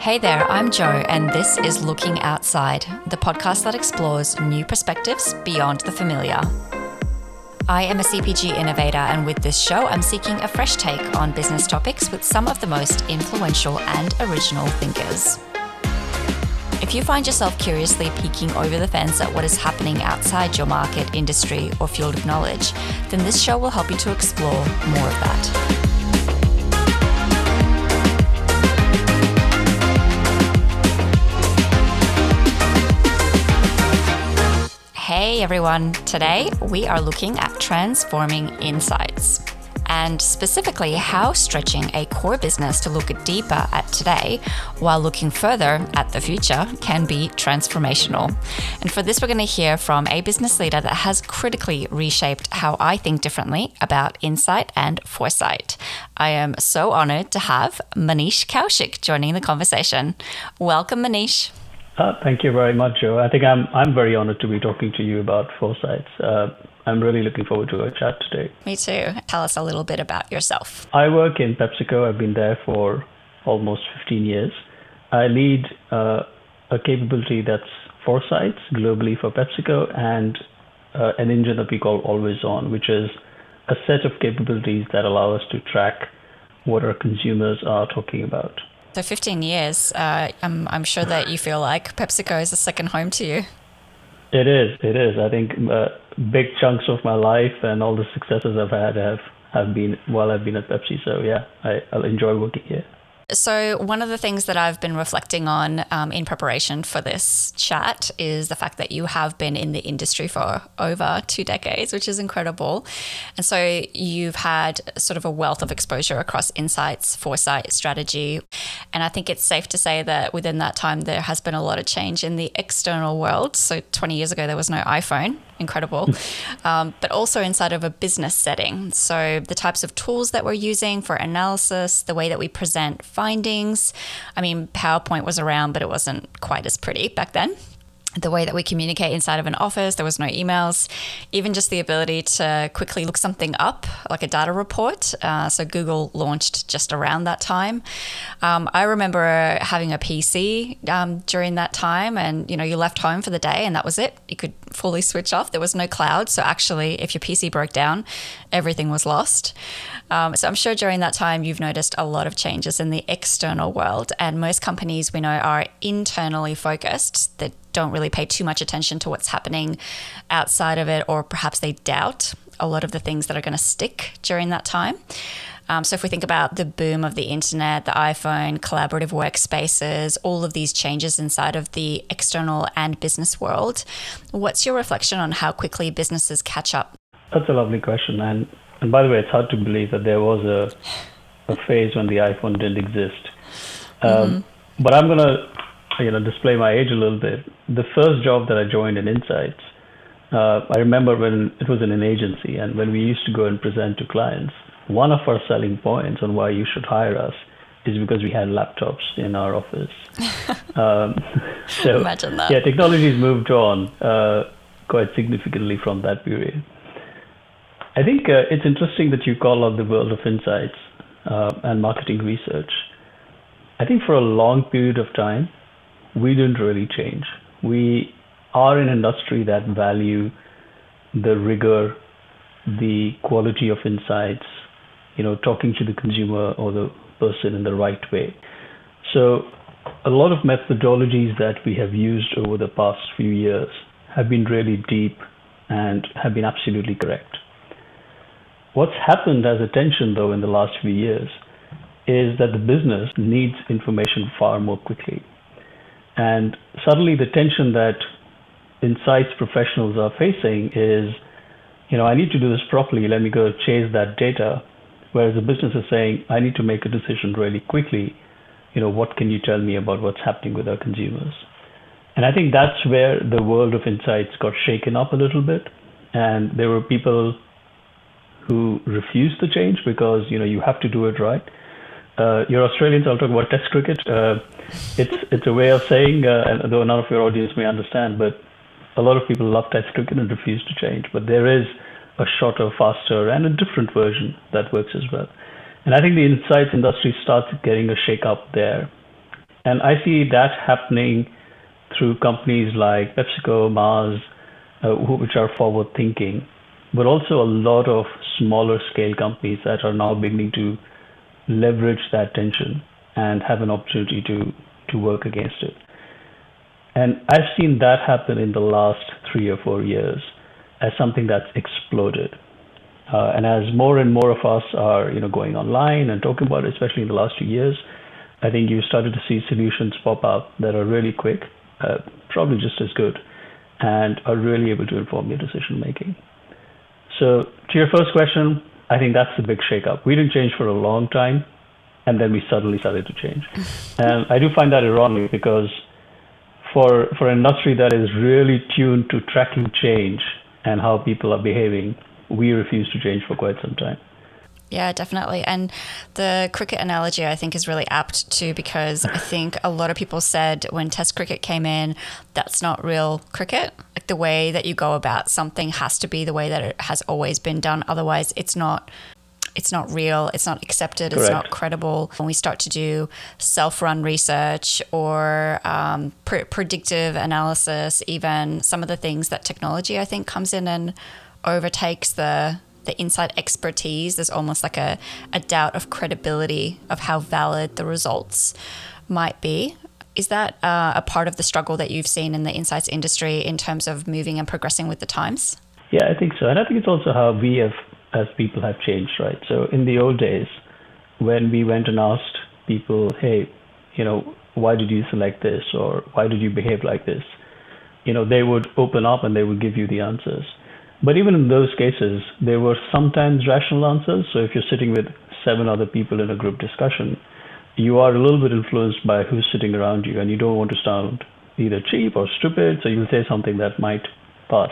Hey there, I'm Jo, and this is Looking Outside, the podcast that explores new perspectives beyond the familiar. I am a CPG innovator, and with this show, I'm seeking a fresh take on business topics with some of the most influential and original thinkers. If you find yourself curiously peeking over the fence at what is happening outside your market, industry, or field of knowledge, then this show will help you to explore more of that. Hey everyone, today we are looking at transforming insights and specifically how stretching a core business to look deeper at today while looking further at the future can be transformational. And for this, we're going to hear from a business leader that has critically reshaped how I think differently about insight and foresight. I am so honored to have Maneesh Kaushik joining the conversation. Welcome, Maneesh. Uh, thank you very much, Jo. I think I'm I'm very honored to be talking to you about foresights. Uh, I'm really looking forward to our chat today. Me too. Tell us a little bit about yourself. I work in PepsiCo. I've been there for almost 15 years. I lead uh, a capability that's foresights globally for PepsiCo and uh, an engine that we call Always On, which is a set of capabilities that allow us to track what our consumers are talking about. So 15 years, uh, I'm, I'm sure that you feel like PepsiCo is a second home to you. It is. It is. I think uh, big chunks of my life and all the successes I've had have, have been while I've been at Pepsi. So yeah, I, I'll enjoy working here. So, one of the things that I've been reflecting on um, in preparation for this chat is the fact that you have been in the industry for over two decades, which is incredible. And so, you've had sort of a wealth of exposure across insights, foresight, strategy. And I think it's safe to say that within that time, there has been a lot of change in the external world. So, 20 years ago, there was no iPhone incredible, um, but also inside of a business setting. So, the types of tools that we're using for analysis, the way that we present findings. I mean, PowerPoint was around, but it wasn't quite as pretty back then the way that we communicate inside of an office. There was no emails, even just the ability to quickly look something up, like a data report. Uh, so Google launched just around that time. Um, I remember having a PC um, during that time, and you know, you left home for the day, and that was it. You could fully switch off. There was no cloud, so actually, if your PC broke down, everything was lost. Um, so I'm sure during that time you've noticed a lot of changes in the external world, and most companies we know are internally focused. That don't really pay too much attention to what's happening outside of it, or perhaps they doubt a lot of the things that are going to stick during that time. Um, so, if we think about the boom of the internet, the iPhone, collaborative workspaces, all of these changes inside of the external and business world, what's your reflection on how quickly businesses catch up? That's a lovely question. And, and by the way, it's hard to believe that there was a, a phase when the iPhone didn't exist. Um, mm-hmm. But I'm going to you know display my age a little bit. The first job that I joined in Insights, uh, I remember when it was in an agency, and when we used to go and present to clients, one of our selling points on why you should hire us is because we had laptops in our office. um, so Imagine that. yeah, technology's moved on uh, quite significantly from that period. I think uh, it's interesting that you call out the world of insights uh, and marketing research. I think for a long period of time, we didn't really change. We are an industry that value the rigor, the quality of insights, you know, talking to the consumer or the person in the right way. So a lot of methodologies that we have used over the past few years have been really deep and have been absolutely correct. What's happened as a tension though in the last few years is that the business needs information far more quickly. And suddenly the tension that insights professionals are facing is, you know, I need to do this properly. Let me go chase that data. Whereas the business is saying, I need to make a decision really quickly. You know, what can you tell me about what's happening with our consumers? And I think that's where the world of insights got shaken up a little bit. And there were people who refused the change because, you know, you have to do it right uh, you're Australians, I'll talk about Test cricket. Uh, it's it's a way of saying, uh, though none of your audience may understand, but a lot of people love Test cricket and refuse to change. But there is a shorter, faster, and a different version that works as well. And I think the insights industry starts getting a shake up there. And I see that happening through companies like PepsiCo, Mars, uh, which are forward thinking, but also a lot of smaller scale companies that are now beginning to leverage that tension and have an opportunity to, to work against it. And I've seen that happen in the last three or four years as something that's exploded. Uh, and as more and more of us are, you know, going online and talking about it, especially in the last two years, I think you started to see solutions pop up that are really quick, uh, probably just as good, and are really able to inform your decision making. So, to your first question, I think that's the big shakeup. We didn't change for a long time, and then we suddenly started to change. and um, I do find that ironic because for for an industry that is really tuned to tracking change and how people are behaving, we refuse to change for quite some time. Yeah, definitely. And the cricket analogy, I think, is really apt too, because I think a lot of people said when Test cricket came in, that's not real cricket. Like the way that you go about something has to be the way that it has always been done. Otherwise, it's not. It's not real. It's not accepted. Correct. It's not credible. When we start to do self-run research or um, pre- predictive analysis, even some of the things that technology, I think, comes in and overtakes the the inside expertise, there's almost like a, a doubt of credibility of how valid the results might be. Is that uh, a part of the struggle that you've seen in the insights industry in terms of moving and progressing with the times? Yeah, I think so. And I think it's also how we have, as people, have changed, right? So in the old days, when we went and asked people, hey, you know, why did you select this or why did you behave like this? You know, they would open up and they would give you the answers. But even in those cases, there were sometimes rational answers. So if you're sitting with seven other people in a group discussion, you are a little bit influenced by who's sitting around you, and you don't want to sound either cheap or stupid, so you'll say something that might pass.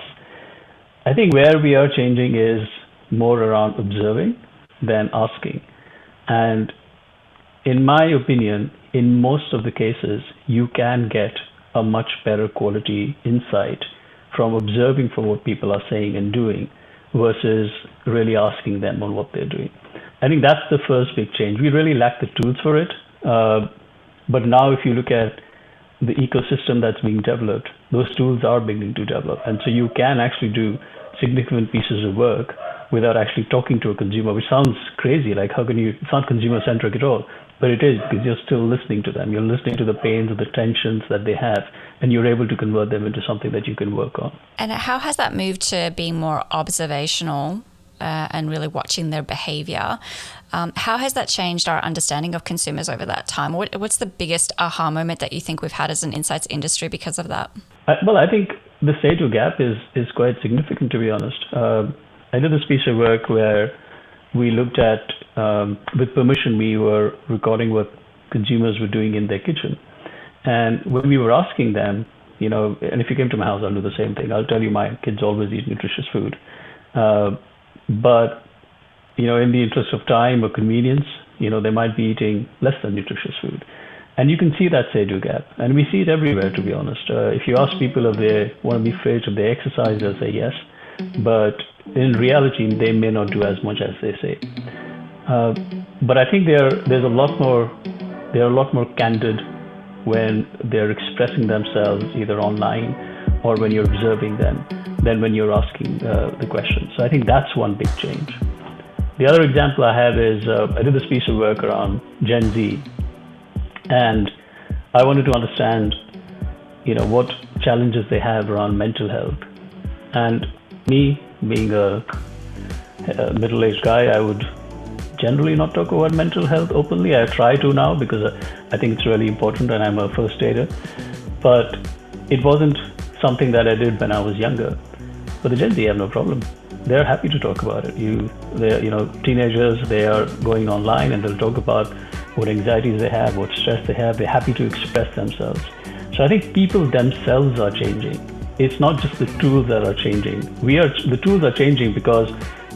I think where we are changing is more around observing than asking. And in my opinion, in most of the cases, you can get a much better quality insight from observing for what people are saying and doing versus really asking them on what they're doing. I think that's the first big change. We really lack the tools for it. Uh, but now, if you look at the ecosystem that's being developed, those tools are beginning to develop. And so you can actually do significant pieces of work without actually talking to a consumer, which sounds crazy. Like, how can you? It's not consumer centric at all. But it is because you're still listening to them. You're listening to the pains or the tensions that they have, and you're able to convert them into something that you can work on. And how has that moved to being more observational uh, and really watching their behavior? Um, how has that changed our understanding of consumers over that time? What, what's the biggest aha moment that you think we've had as an insights industry because of that? Uh, well, I think the say-do gap is is quite significant, to be honest. Uh, I did this piece of work where we looked at, um, with permission, we were recording what consumers were doing in their kitchen. And when we were asking them, you know, and if you came to my house, I'll do the same thing. I'll tell you my kids always eat nutritious food. Uh, but, you know, in the interest of time or convenience, you know, they might be eating less than nutritious food. And you can see that say-do gap. And we see it everywhere, to be honest. Uh, if you ask people if they want to be fit, if they exercise, they'll say yes. But in reality, they may not do as much as they say. Uh, but I think there there's a lot more they are a lot more candid when they're expressing themselves either online or when you're observing them than when you're asking uh, the question. So I think that's one big change. The other example I have is uh, I did this piece of work around Gen Z, and I wanted to understand, you know, what challenges they have around mental health. And me being a, a middle-aged guy, I would generally not talk about mental health openly. I try to now because uh, I think it's really important, and I'm a first aider. But it wasn't something that I did when I was younger. But the Gen Z have no problem. They're happy to talk about it. You, they, you know, teenagers, they are going online and they'll talk about what anxieties they have, what stress they have. They're happy to express themselves. So I think people themselves are changing it's not just the tools that are changing. We are the tools are changing because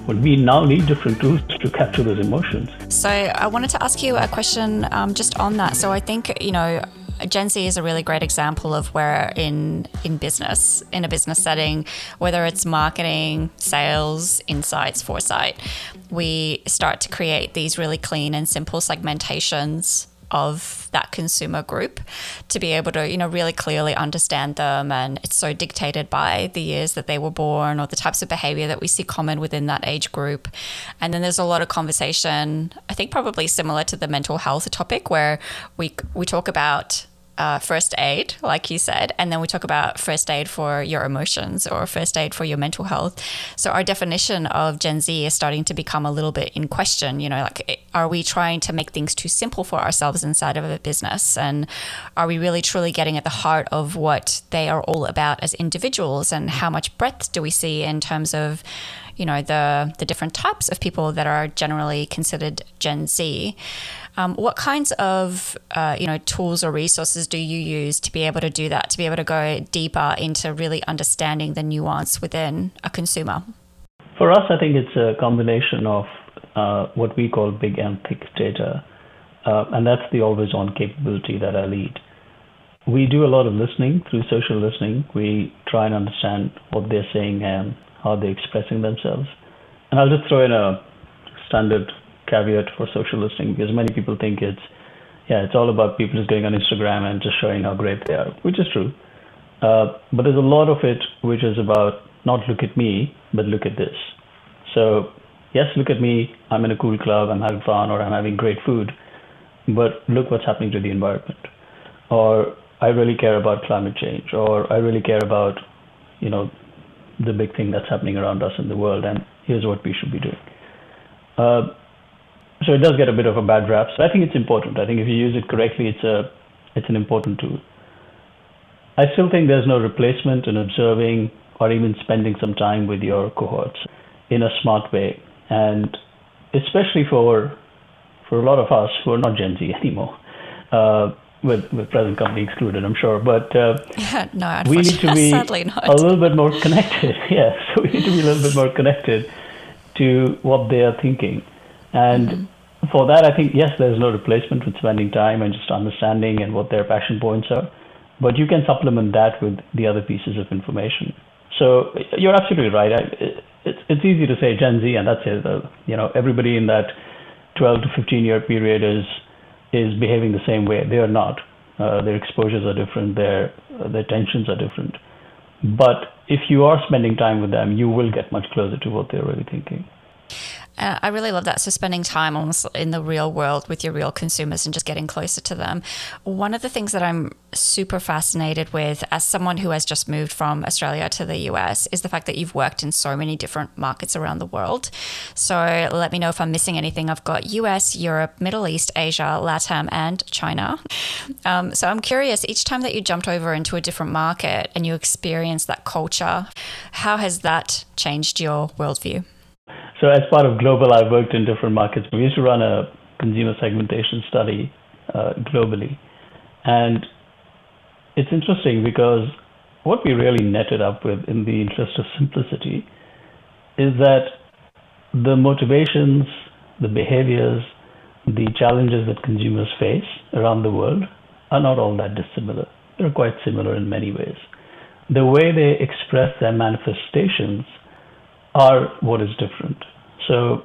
we now need different tools to capture those emotions. So I wanted to ask you a question um, just on that. So I think you know. Gen Z is a really great example of where in in business, in a business setting, whether it's marketing, sales, insights, foresight, we start to create these really clean and simple segmentations of that consumer group to be able to, you know, really clearly understand them. And it's so dictated by the years that they were born or the types of behavior that we see common within that age group. And then there's a lot of conversation, I think probably similar to the mental health topic where we we talk about uh, first aid, like you said, and then we talk about first aid for your emotions or first aid for your mental health. So our definition of Gen Z is starting to become a little bit in question. You know, like are we trying to make things too simple for ourselves inside of a business, and are we really truly getting at the heart of what they are all about as individuals, and how much breadth do we see in terms of you know the the different types of people that are generally considered Gen Z. Um, what kinds of uh, you know tools or resources do you use to be able to do that? To be able to go deeper into really understanding the nuance within a consumer. For us, I think it's a combination of uh, what we call big and thick data, uh, and that's the always-on capability that I lead. We do a lot of listening through social listening. We try and understand what they're saying and how they're expressing themselves. And I'll just throw in a standard caveat for social listening because many people think it's yeah it's all about people just going on Instagram and just showing how great they are, which is true. Uh, but there's a lot of it which is about not look at me, but look at this. So yes, look at me. I'm in a cool club. I'm having fun, or I'm having great food. But look what's happening to the environment. Or I really care about climate change, or I really care about, you know, the big thing that's happening around us in the world, and here's what we should be doing. Uh, so it does get a bit of a bad rap. So I think it's important. I think if you use it correctly, it's a it's an important tool. I still think there's no replacement in observing or even spending some time with your cohorts in a smart way, and especially for for a lot of us who are not Gen Z anymore. Uh, with, with present company excluded, I'm sure. But uh, yeah, no, we need to be a little bit more connected. yeah, so we need to be a little bit more connected to what they are thinking. And mm-hmm. for that, I think, yes, there's no replacement with spending time and just understanding and what their passion points are. But you can supplement that with the other pieces of information. So you're absolutely right. I, it's, it's easy to say Gen Z, and that's it. Uh, you know, everybody in that 12 to 15 year period is is behaving the same way. They are not. Uh, their exposures are different. Their uh, their tensions are different. But if you are spending time with them, you will get much closer to what they're really thinking. Uh, I really love that. So, spending time almost in the real world with your real consumers and just getting closer to them. One of the things that I'm super fascinated with as someone who has just moved from Australia to the US is the fact that you've worked in so many different markets around the world. So, let me know if I'm missing anything. I've got US, Europe, Middle East, Asia, LATAM, and China. Um, so, I'm curious each time that you jumped over into a different market and you experienced that culture, how has that changed your worldview? So as part of Global, I've worked in different markets. We used to run a consumer segmentation study uh, globally. And it's interesting because what we really netted up with in the interest of simplicity is that the motivations, the behaviors, the challenges that consumers face around the world are not all that dissimilar. They're quite similar in many ways. The way they express their manifestations are what is different. So,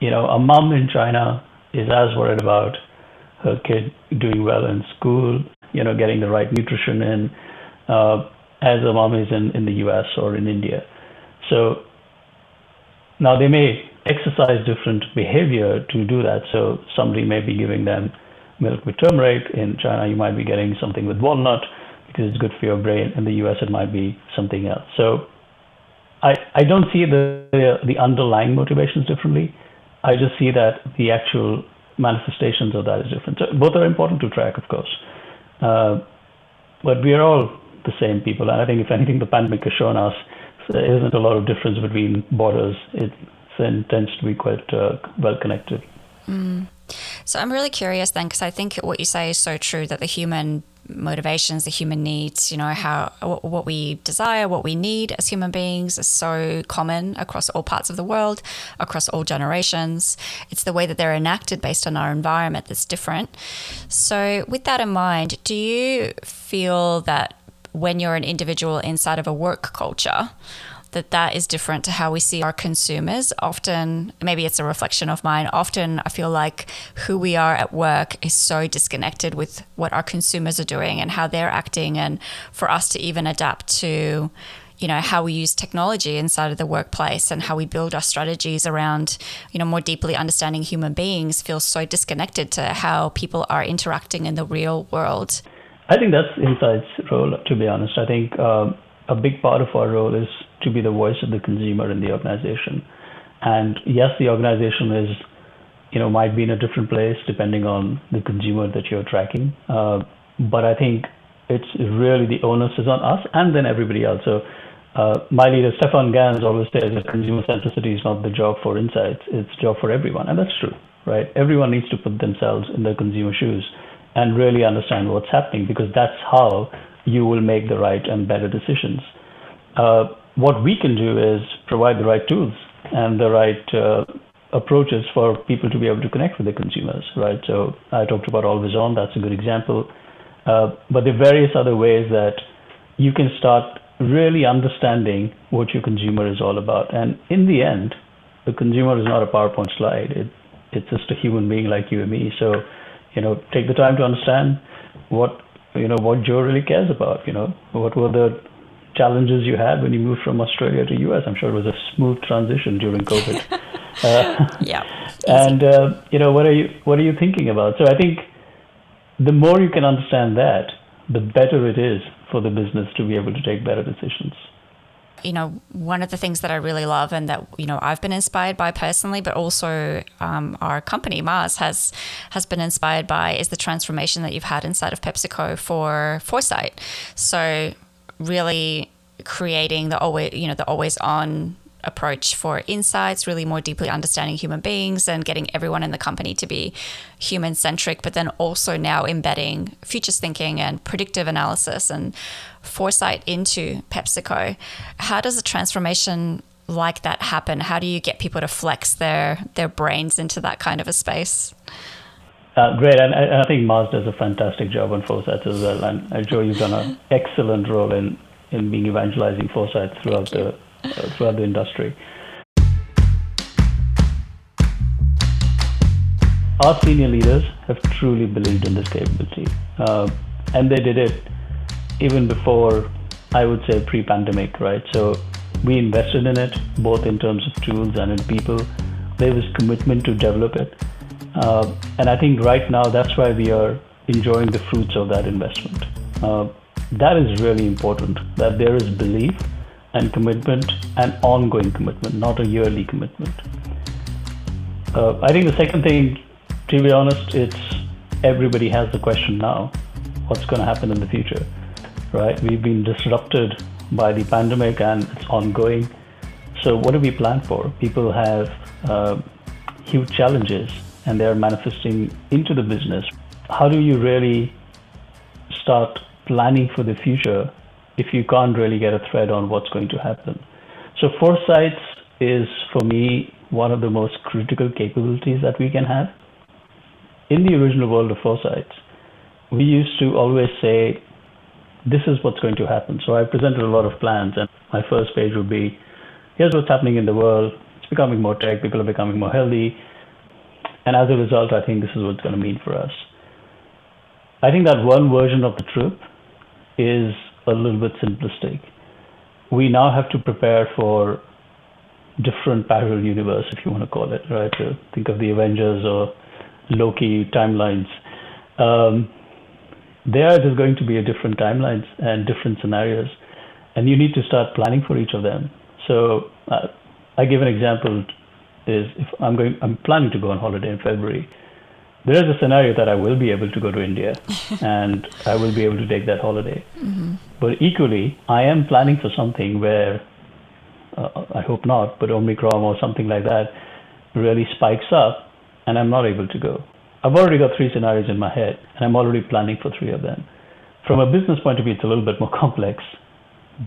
you know, a mom in China is as worried about her kid doing well in school, you know, getting the right nutrition in, uh, as a mom is in, in the US or in India. So now they may exercise different behavior to do that. So somebody may be giving them milk with turmeric. In China, you might be getting something with walnut because it's good for your brain. In the US, it might be something else. So I, I don't see the, the, the underlying motivations differently. I just see that the actual manifestations of that is different. So both are important to track, of course. Uh, but we are all the same people. And I think, if anything, the pandemic has shown us there isn't a lot of difference between borders. It tends to be quite uh, well connected. Mm. So I'm really curious then, because I think what you say is so true that the human motivations, the human needs, you know, how what we desire, what we need as human beings is so common across all parts of the world, across all generations. It's the way that they're enacted based on our environment that's different. So, with that in mind, do you feel that when you're an individual inside of a work culture, that that is different to how we see our consumers. Often, maybe it's a reflection of mine. Often, I feel like who we are at work is so disconnected with what our consumers are doing and how they're acting, and for us to even adapt to you know how we use technology inside of the workplace and how we build our strategies around you know more deeply understanding human beings feels so disconnected to how people are interacting in the real world i think that's insight's role to be honest i think um, a big part of our role is to be the voice of the consumer in the organization and yes the organization is you know might be in a different place depending on the consumer that you're tracking uh, but i think it's really the onus is on us and then everybody else so uh, my leader, Stephan Gans, always says that consumer centricity is not the job for insights, it's job for everyone. And that's true, right? Everyone needs to put themselves in the consumer shoes and really understand what's happening because that's how you will make the right and better decisions. Uh, what we can do is provide the right tools and the right uh, approaches for people to be able to connect with the consumers, right? So I talked about Always On, that's a good example. Uh, but there are various other ways that you can start really understanding what your consumer is all about. And in the end, the consumer is not a PowerPoint slide. It, it's just a human being like you and me. So, you know, take the time to understand what, you know, what Jo really cares about. You know, what were the challenges you had when you moved from Australia to US? I'm sure it was a smooth transition during COVID. uh, yeah. And, uh, you know, what are you, what are you thinking about? So I think the more you can understand that, the better it is for the business to be able to take better decisions you know, one of the things that I really love and that you know I've been inspired by personally, but also um, our company Mars has has been inspired by is the transformation that you've had inside of PepsiCo for foresight. So really creating the always you know the always on approach for insights, really more deeply understanding human beings and getting everyone in the company to be human centric, but then also now embedding futures thinking and predictive analysis and foresight into PepsiCo. How does a transformation like that happen? How do you get people to flex their their brains into that kind of a space? Uh, great, and I, I, think Mars does a fantastic job on foresight as well. And uh, Jo, you've done an excellent role in in being evangelizing foresight throughout the uh, throughout the industry. Our senior leaders have truly believed in this capability, uh, and they did it even before, I would say, pre-pandemic, right? So we invested in it both in terms of tools and in people. There was commitment to develop it, uh, and I think right now that's why we are enjoying the fruits of that investment. Uh, that is really important. That there is belief and commitment and ongoing commitment, not a yearly commitment. Uh, I think the second thing, to be honest, it's everybody has the question now what's going to happen in the future, right? We've been disrupted by the pandemic and it's ongoing. So, what do we plan for? People have uh, huge challenges and they're manifesting into the business. How do you really start planning for the future if you can't really get a thread on what's going to happen. So foresight is for me one of the most critical capabilities that we can have. In the original world of foresight, we used to always say, this is what's going to happen. So I presented a lot of plans and my first page would be, here's what's happening in the world. It's becoming more tech, people are becoming more healthy. And as a result, I think this is what it's going to mean for us. I think that one version of the truth is a little bit simplistic. We now have to prepare for different parallel universe, if you want to call it, right? So think of the Avengers or Loki timelines. Um, there is going to be a different timelines and different scenarios, and you need to start planning for each of them. So uh, I give an example: is if I'm going, I'm planning to go on holiday in February there is a scenario that I will be able to go to India and I will be able to take that holiday. Mm-hmm. But equally, I am planning for something where uh, I hope not, but Omicron or something like that really spikes up and I'm not able to go. I've already got three scenarios in my head and I'm already planning for three of them. From a business point of view, it's a little bit more complex,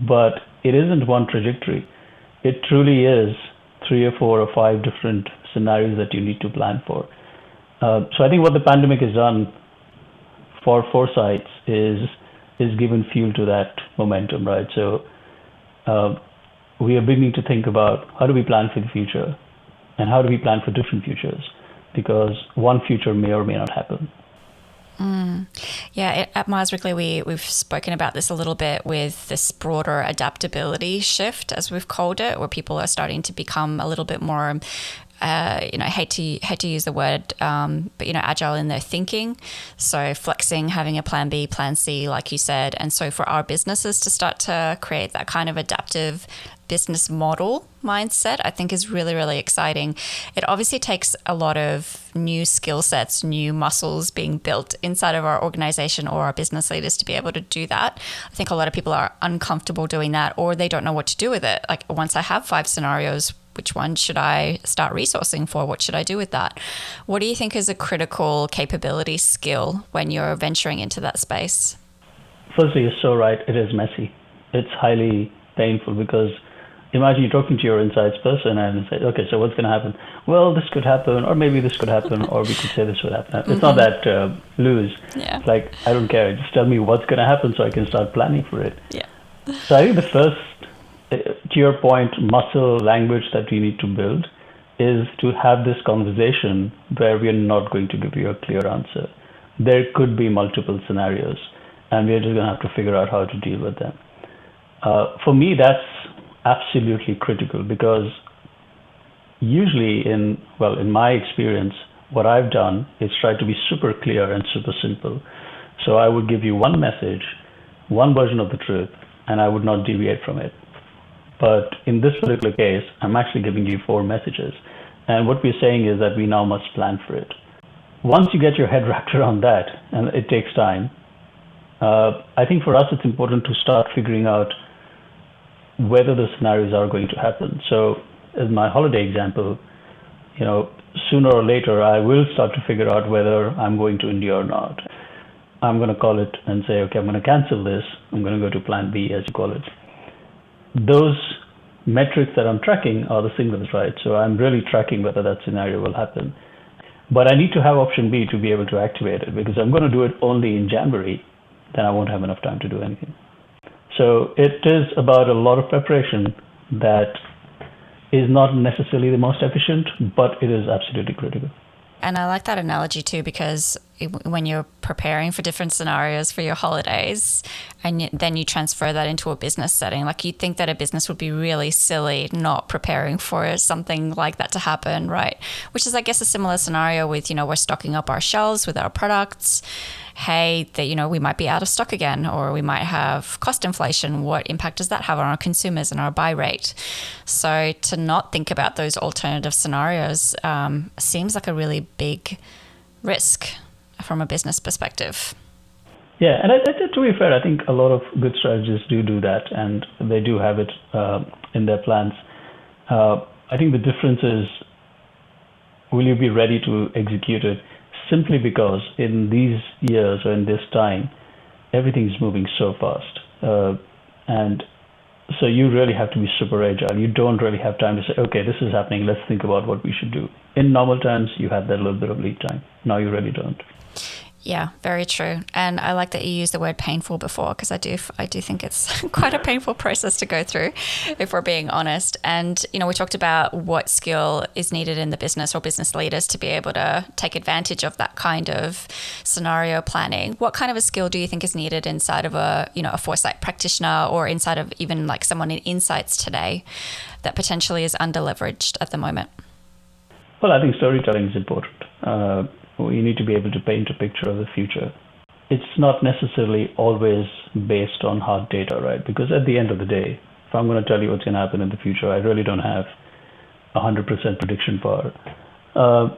but it isn't one trajectory. It truly is three or four or five different scenarios that you need to plan for. Uh, so I think what the pandemic has done for foresights is is given fuel to that momentum, right? So uh, we are beginning to think about how do we plan for the future and how do we plan for different futures because one future may or may not happen. Mm. Yeah, at Mars Wrigley, we, we've spoken about this a little bit with this broader adaptability shift, as we've called it, where people are starting to become a little bit more uh, you know, hate to hate to use the word, um, but you know, agile in their thinking. So flexing, having a plan B, plan C, like you said, and so for our businesses to start to create that kind of adaptive business model mindset, I think is really, really exciting. It obviously takes a lot of new skill sets, new muscles being built inside of our organization or our business leaders to be able to do that. I think a lot of people are uncomfortable doing that or they don't know what to do with it. Like, once I have five scenarios, which one should I start resourcing for? What should I do with that? What do you think is a critical capability skill when you're venturing into that space? Firstly, you're so right. It is messy. It's highly painful because imagine you're talking to your insights person and say, okay, so what's going to happen? Well, this could happen, or maybe this could happen, or we could say this would happen. It's mm-hmm. not that uh, lose. Yeah. Like, I don't care. Just tell me what's going to happen so I can start planning for it. Yeah. So I think the first to your point, muscle language that we need to build is to have this conversation where we are not going to give you a clear answer. There could be multiple scenarios, and we're just going to have to figure out how to deal with them. Uh, for me, that's absolutely critical because usually, in well, in my experience, what I've done is try to be super clear and super simple. So I would give you one message, one version of the truth, and I would not deviate from it. But in this particular case, I'm actually giving you four messages. And what we're saying is that we now must plan for it. Once you get your head wrapped around that, and it takes time, uh, I think for us it's important to start figuring out whether the scenarios are going to happen. So, as my holiday example, you know, sooner or later I will start to figure out whether I'm going to India or not. I'm going to call it and say, okay, I'm going to cancel this. I'm going to go to plan B, as you call it those metrics that I'm tracking are the signals, right? So I'm really tracking whether that scenario will happen. But I need to have option B to be able to activate it because I'm going to do it only in January, then I won't have enough time to do anything. So it is about a lot of preparation that is not necessarily the most efficient, but it is absolutely critical. And I like that analogy too because when you're preparing for different scenarios for your holidays and then you transfer that into a business setting like you'd think that a business would be really silly not preparing for something like that to happen right? Which is i guess a similar scenario with you know we're stocking up our shelves with our products hey that you know we might be out of stock again or we might have cost inflation what impact does that have on our consumers and our buy rate so to not think about those alternative scenarios um, seems like a really big risk from a business perspective. Yeah, and I, I, to be fair, I think a lot of good strategists do do that, and they do have it uh, in their plans. Uh, I think the difference is, will you be ready to execute it? Simply because in these years or in this time, everything's moving so fast, uh, and so you really have to be super agile. You don't really have time to say, okay, this is happening. Let's think about what we should do. In normal times, you have that little bit of lead time. Now you really don't. Yeah, very true. And I like that you used the word painful before because I do I do think it's quite a painful process to go through if we're being honest. And you know, we talked about what skill is needed in the business or business leaders to be able to take advantage of that kind of scenario planning. What kind of a skill do you think is needed inside of a, you know, a foresight practitioner or inside of even like someone in insights today that potentially is underleveraged at the moment? Well, I think storytelling is important. Uh, you need to be able to paint a picture of the future. It's not necessarily always based on hard data, right? Because at the end of the day, if I'm going to tell you what's going to happen in the future, I really don't have 100% prediction power. Uh,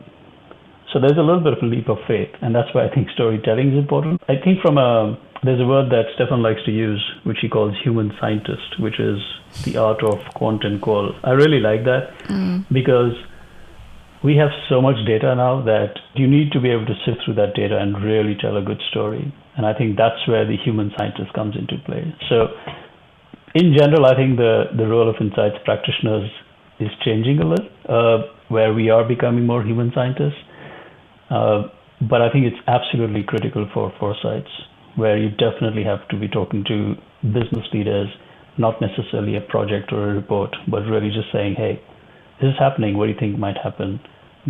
so there's a little bit of a leap of faith, and that's why I think storytelling is important. I think from a there's a word that Stephan likes to use, which he calls human scientist, which is the art of quant and qual. I really like that mm. because we have so much data now that you need to be able to sift through that data and really tell a good story. And I think that's where the human scientist comes into play. So, in general, I think the, the role of insights practitioners is changing a little, uh, where we are becoming more human scientists. Uh, but I think it's absolutely critical for foresights, where you definitely have to be talking to business leaders, not necessarily a project or a report, but really just saying, hey, this is happening. What do you think might happen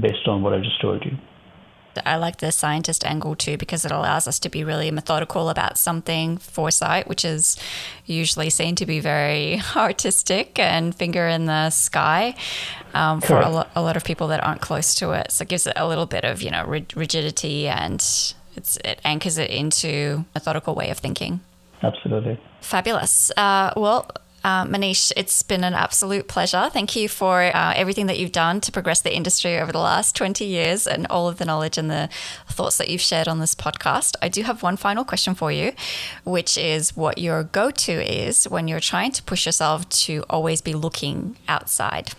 based on what I just told you? I like the scientist angle too because it allows us to be really methodical about something, foresight, which is usually seen to be very artistic and finger in the sky um, for a, lo- a, lot of people that aren't close to it. So it gives it a little bit of you know rigidity and it anchors it into methodical way of thinking. Absolutely. Fabulous. Uh, well, uh, Maneesh, it's been an absolute pleasure. Thank you for uh, everything that you've done to progress the industry over the last 20 years and all of the knowledge and the thoughts that you've shared on this podcast. I do have one final question for you, which is what your go to is when you're trying to push yourself to always be looking outside.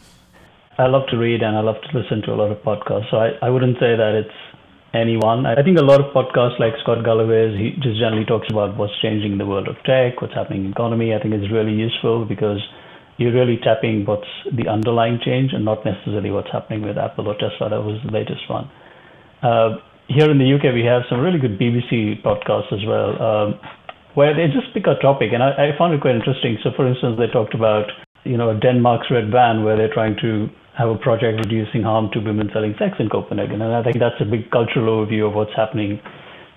I love to read and I love to listen to a lot of podcasts. So I, I wouldn't say that it's anyone. I think a lot of podcasts like Scott Galloway's, he just generally talks about what's changing in the world of tech, what's happening in economy. I think it's really useful because you're really tapping what's the underlying change and not necessarily what's happening with Apple or Tesla. That was the latest one. Uh, here in the UK, we have some really good BBC podcasts as well, um, where they just pick a topic, and I, I found it quite interesting. So, for instance, they talked about you know Denmark's red ban, where they're trying to have a project reducing harm to women selling sex in Copenhagen. And I think that's a big cultural overview of what's happening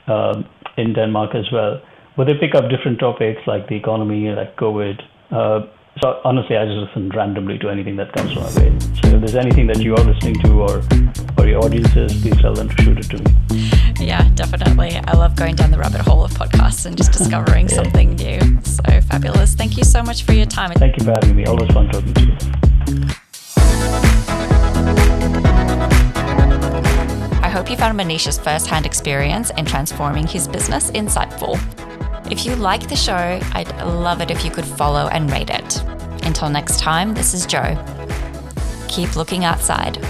um, in Denmark as well. But they pick up different topics like the economy, like COVID. Uh, so honestly, I just listen randomly to anything that comes my way. So if there's anything that you are listening to or or your audiences, please tell them to shoot it to me. Yeah, definitely. I love going down the rabbit hole of podcasts and just discovering yeah. something new. So fabulous. Thank you so much for your time. Thank you for having me. Always fun talking to you. Hope you found Maneesh's first hand experience in transforming his business insightful. If you like the show, I'd love it if you could follow and rate it. Until next time, this is Jo. Keep looking outside.